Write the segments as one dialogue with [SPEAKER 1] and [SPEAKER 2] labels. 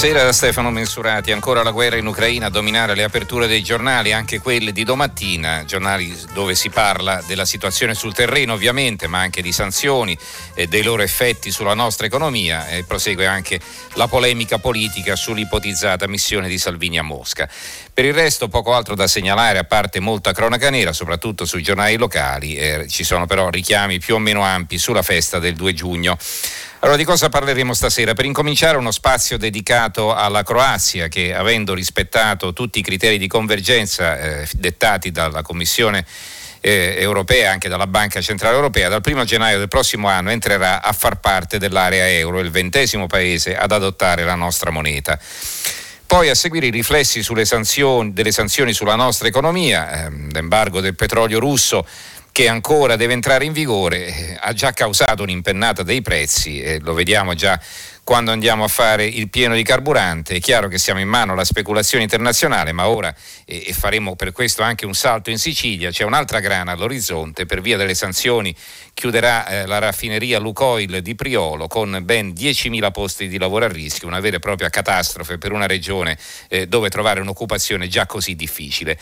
[SPEAKER 1] Buonasera da Stefano Mensurati. Ancora la guerra in Ucraina a dominare le aperture dei giornali, anche quelle di domattina, giornali dove si parla della situazione sul terreno ovviamente, ma anche di sanzioni e dei loro effetti sulla nostra economia e prosegue anche la polemica politica sull'ipotizzata missione di Salvini a Mosca. Per il resto poco altro da segnalare, a parte molta cronaca nera, soprattutto sui giornali locali, eh, ci sono però richiami più o meno ampi sulla festa del 2 giugno. Allora di cosa parleremo stasera? Per incominciare uno spazio dedicato alla Croazia che avendo rispettato tutti i criteri di convergenza eh, dettati dalla Commissione eh, europea, anche dalla Banca Centrale Europea, dal 1 gennaio del prossimo anno entrerà a far parte dell'area euro, il ventesimo paese ad adottare la nostra moneta. Poi a seguire i riflessi sanzioni, delle sanzioni sulla nostra economia, ehm, l'embargo del petrolio russo che ancora deve entrare in vigore, eh, ha già causato un'impennata dei prezzi, eh, lo vediamo già quando andiamo a fare il pieno di carburante. È chiaro che siamo in mano alla speculazione internazionale, ma ora, e, faremo per questo anche un salto in Sicilia, c'è un'altra grana all'orizzonte per via delle sanzioni chiuderà eh, la raffineria Lucoil di Priolo con ben 10.000 posti di lavoro a rischio, una vera e propria catastrofe per una regione eh, dove trovare un'occupazione già così difficile.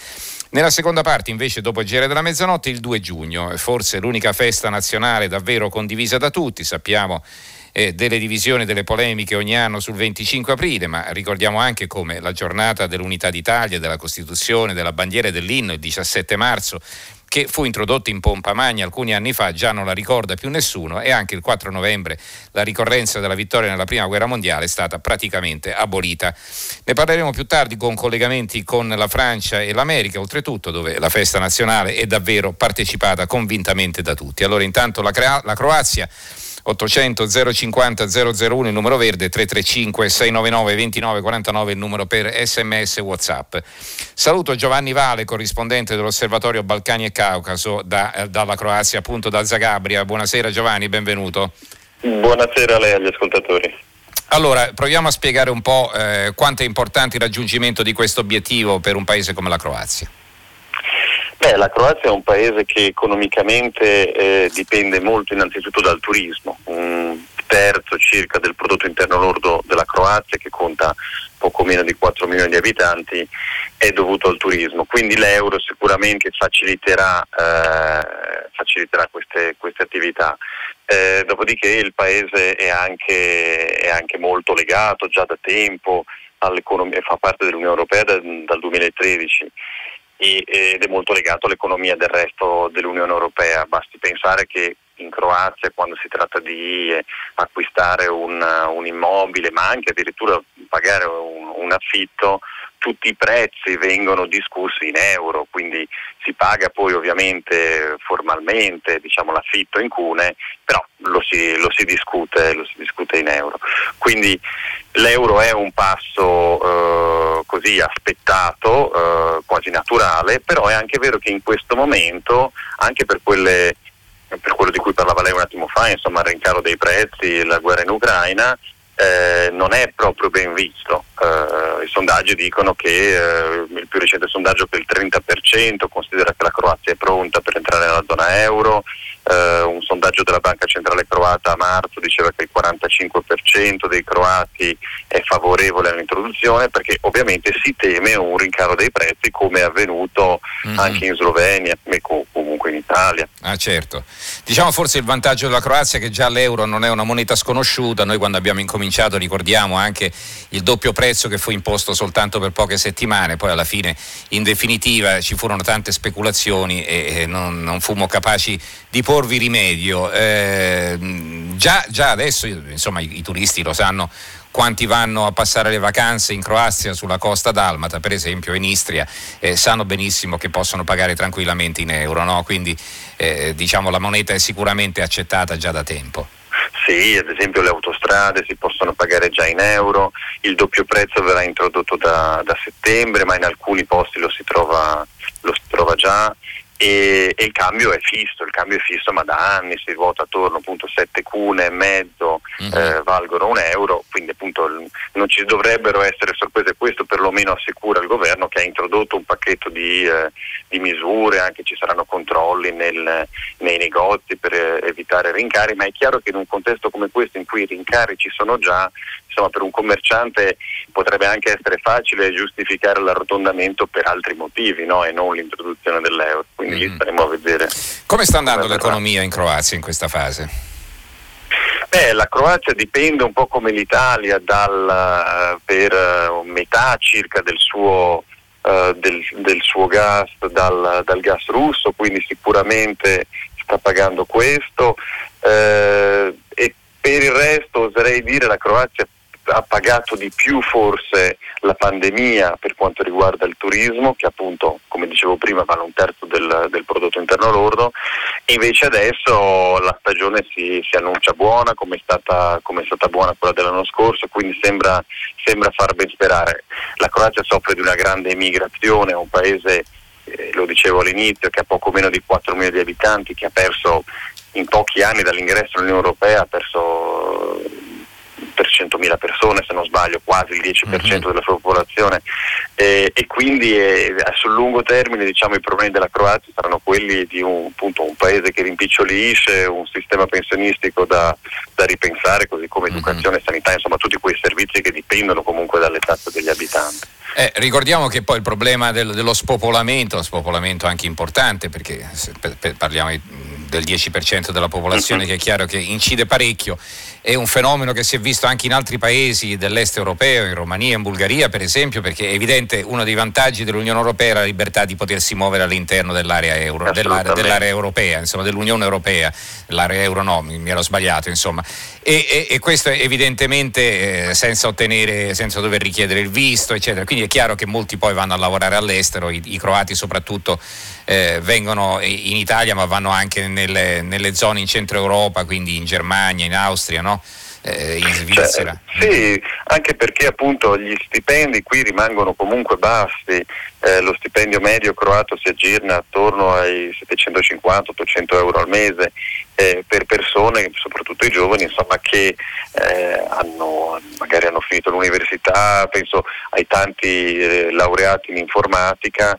[SPEAKER 1] Nella seconda parte, invece, dopo il giro della mezzanotte, il 2 giugno, forse l'unica festa nazionale davvero condivisa da tutti, sappiamo eh, delle divisioni, delle polemiche ogni anno sul 25 aprile, ma ricordiamo anche come la giornata dell'unità d'Italia, della Costituzione, della bandiera e dell'inno, il 17 marzo, che fu introdotta in pompa magna alcuni anni fa, già non la ricorda più nessuno e anche il 4 novembre la ricorrenza della vittoria nella prima guerra mondiale è stata praticamente abolita. Ne parleremo più tardi con collegamenti con la Francia e l'America, oltretutto dove la festa nazionale è davvero partecipata convintamente da tutti. Allora intanto la, Crea- la Croazia 800 050 001 il numero verde 335 699 2949 il numero per sms whatsapp. Saluto Giovanni Vale corrispondente dell'osservatorio Balcani e Caucaso da, eh, dalla Croazia appunto da Zagabria. Buonasera Giovanni benvenuto.
[SPEAKER 2] Buonasera a lei agli ascoltatori.
[SPEAKER 1] Allora, proviamo a spiegare un po' eh, quanto è importante il raggiungimento di questo obiettivo per un paese come la Croazia.
[SPEAKER 2] Beh, la Croazia è un paese che economicamente eh, dipende molto innanzitutto dal turismo, un terzo circa del prodotto interno lordo della Croazia che conta poco meno di 4 milioni di abitanti è dovuto al turismo, quindi l'euro sicuramente faciliterà, eh, faciliterà queste, queste, attività. Eh, dopodiché il paese è anche, è anche, molto legato già da tempo all'economia, fa parte dell'Unione Europea da, dal 2013 ed è molto legato all'economia del resto dell'Unione Europea. Basti pensare che in Croazia quando si tratta di acquistare un, un immobile ma anche addirittura pagare un, un affitto tutti i prezzi vengono discussi in euro, quindi si paga poi ovviamente formalmente diciamo, l'affitto in cune, però lo si, lo si, discute, lo si discute, in euro. Quindi l'euro è un passo eh, così aspettato, eh, quasi naturale, però è anche vero che in questo momento, anche per quelle per quello di cui parlava lei un attimo fa, insomma il rincaro dei prezzi, la guerra in Ucraina, eh, non è proprio ben visto. Eh, I sondaggi dicono che eh, il più recente sondaggio che il 30% considera che la Croazia è pronta per entrare nella zona euro, eh, un sondaggio della Banca Centrale Croata a marzo diceva che il 45% dei croati è favorevole all'introduzione perché ovviamente si teme un rincaro dei prezzi come è avvenuto mm-hmm. anche in Slovenia e comunque in Italia.
[SPEAKER 1] Ah certo. Diciamo forse il vantaggio della Croazia è che già l'euro non è una moneta sconosciuta, noi quando abbiamo incominciato ricordiamo anche il doppio prezzo che fu imposto soltanto per poche settimane, poi alla fine in definitiva ci furono tante speculazioni e non, non fummo capaci di porvi rimedio. Eh, già, già, adesso insomma, i, i, turisti lo sanno quanti vanno a passare le vacanze in Croazia sulla costa dalmata, per esempio in Istria, eh, sanno benissimo che possono pagare tranquillamente in euro, no? quindi eh, diciamo, la moneta è sicuramente accettata già da tempo.
[SPEAKER 2] Sì, ad esempio le autostrade si possono pagare già in euro, il doppio prezzo verrà introdotto da, da settembre, ma in alcuni posti lo si trova, lo si trova già e, e, il cambio è fisso, il cambio è fisso ma da anni si ruota attorno appunto 7 cune e mezzo uh-huh. eh, valgono un euro, quindi appunto non ci dovrebbero essere sorprese, questo perlomeno assicura il governo che ha introdotto un pacchetto di, eh, di misure, anche ci saranno controlli nel, nei negozi per eh, evitare rincari, ma è chiaro che in un contesto come questo in cui i rincari ci sono già, insomma per un commerciante potrebbe anche essere facile giustificare l'arrotondamento per altri motivi no? e non l'introduzione dell'euro. Quindi mm. lì staremo a vedere.
[SPEAKER 1] Come sta andando come l'economia in Croazia in questa fase?
[SPEAKER 2] Beh, la Croazia dipende un po' come l'Italia dal, eh, per uh, metà circa del suo, uh, del, del suo gas dal, dal, gas russo, quindi sicuramente sta pagando questo. Uh, e per il resto oserei dire la Croazia ha pagato di più forse la pandemia per quanto riguarda il turismo, che appunto, come dicevo prima, vale un terzo del, del prodotto interno lordo, invece adesso la stagione si, si annuncia buona, come è, stata, stata, buona quella dell'anno scorso, quindi sembra, sembra far ben sperare. La Croazia soffre di una grande emigrazione, è un paese, eh, lo dicevo all'inizio, che ha poco meno di 4 milioni di abitanti, che ha perso in pochi anni dall'ingresso nell'Unione Europea, ha perso per 100.000 persone se non sbaglio, quasi il 10% uh-huh. della sua popolazione e, e quindi eh, sul lungo termine diciamo, i problemi della Croazia saranno quelli di un, appunto, un paese che rimpicciolisce, un sistema pensionistico da, da ripensare così come uh-huh. educazione e sanità, insomma tutti quei servizi che dipendono comunque dalle tasse degli abitanti.
[SPEAKER 1] Eh, ricordiamo che poi il problema del, dello spopolamento, lo spopolamento anche importante perché per, per, parliamo del 10% della popolazione che è chiaro che incide parecchio, è un fenomeno che si è visto anche in altri paesi dell'est europeo, in Romania, in Bulgaria per esempio, perché è evidente uno dei vantaggi dell'Unione Europea è la libertà di potersi muovere all'interno dell'area euro, dell'area, dell'area europea, insomma dell'Unione Europea, l'area euro no, mi, ero sbagliato insomma. E, e, e questo evidentemente eh, senza ottenere, senza dover richiedere il visto, eccetera. Quindi chiaro che molti poi vanno a lavorare all'estero, i, i croati soprattutto eh, vengono in Italia ma vanno anche nelle, nelle, zone in centro Europa, quindi in Germania, in Austria, no? Eh, in Svizzera.
[SPEAKER 2] Cioè, sì, anche perché appunto gli stipendi qui rimangono comunque bassi, eh, lo stipendio medio croato si aggirna attorno ai 750-800 euro al mese eh, per persone, soprattutto i giovani, insomma, che eh, hanno, magari hanno finito l'università, penso ai tanti eh, laureati in informatica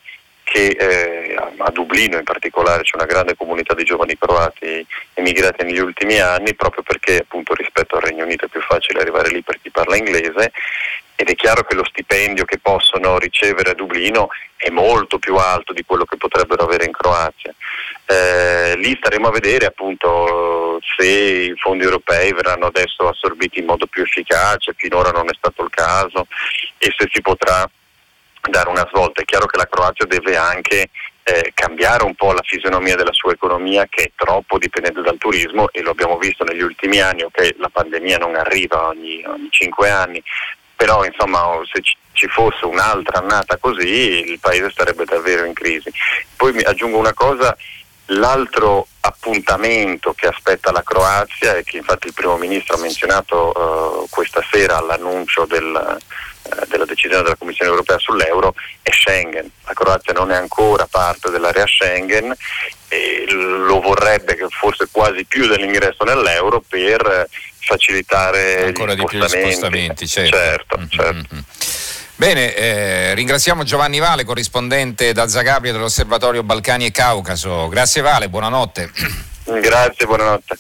[SPEAKER 2] che eh, a Dublino in particolare c'è una grande comunità di giovani croati emigrati negli ultimi anni proprio perché appunto rispetto al Regno Unito è più facile arrivare lì per chi parla inglese ed è chiaro che lo stipendio che possono ricevere a Dublino è molto più alto di quello che potrebbero avere in Croazia. Eh, lì staremo a vedere appunto se i fondi europei verranno adesso assorbiti in modo più efficace, finora non è stato il caso e se si potrà dare una svolta. È chiaro che la Croazia deve anche eh, cambiare un po' la fisionomia della sua economia che è troppo dipendente dal turismo e lo abbiamo visto negli ultimi anni, ok la pandemia non arriva ogni, 5 anni, però insomma se ci, fosse un'altra annata così il paese sarebbe davvero in crisi. Poi mi aggiungo una cosa, l'altro appuntamento che aspetta la Croazia e che infatti il primo ministro ha menzionato uh, questa sera all'annuncio del, uh, della decisione della Commissione europea sull'euro è Schengen. La Croazia non è ancora parte dell'area Schengen e lo vorrebbe forse quasi più dell'ingresso nell'euro per facilitare
[SPEAKER 1] ancora
[SPEAKER 2] gli spostamenti.
[SPEAKER 1] di più gli spostamenti. Certo,
[SPEAKER 2] certo. Mm-hmm. certo.
[SPEAKER 1] Mm-hmm. Bene, eh, ringraziamo Giovanni Vale, corrispondente da Zagabria dell'Osservatorio Balcani e Caucaso. Grazie Vale, buonanotte.
[SPEAKER 2] Grazie, buonanotte.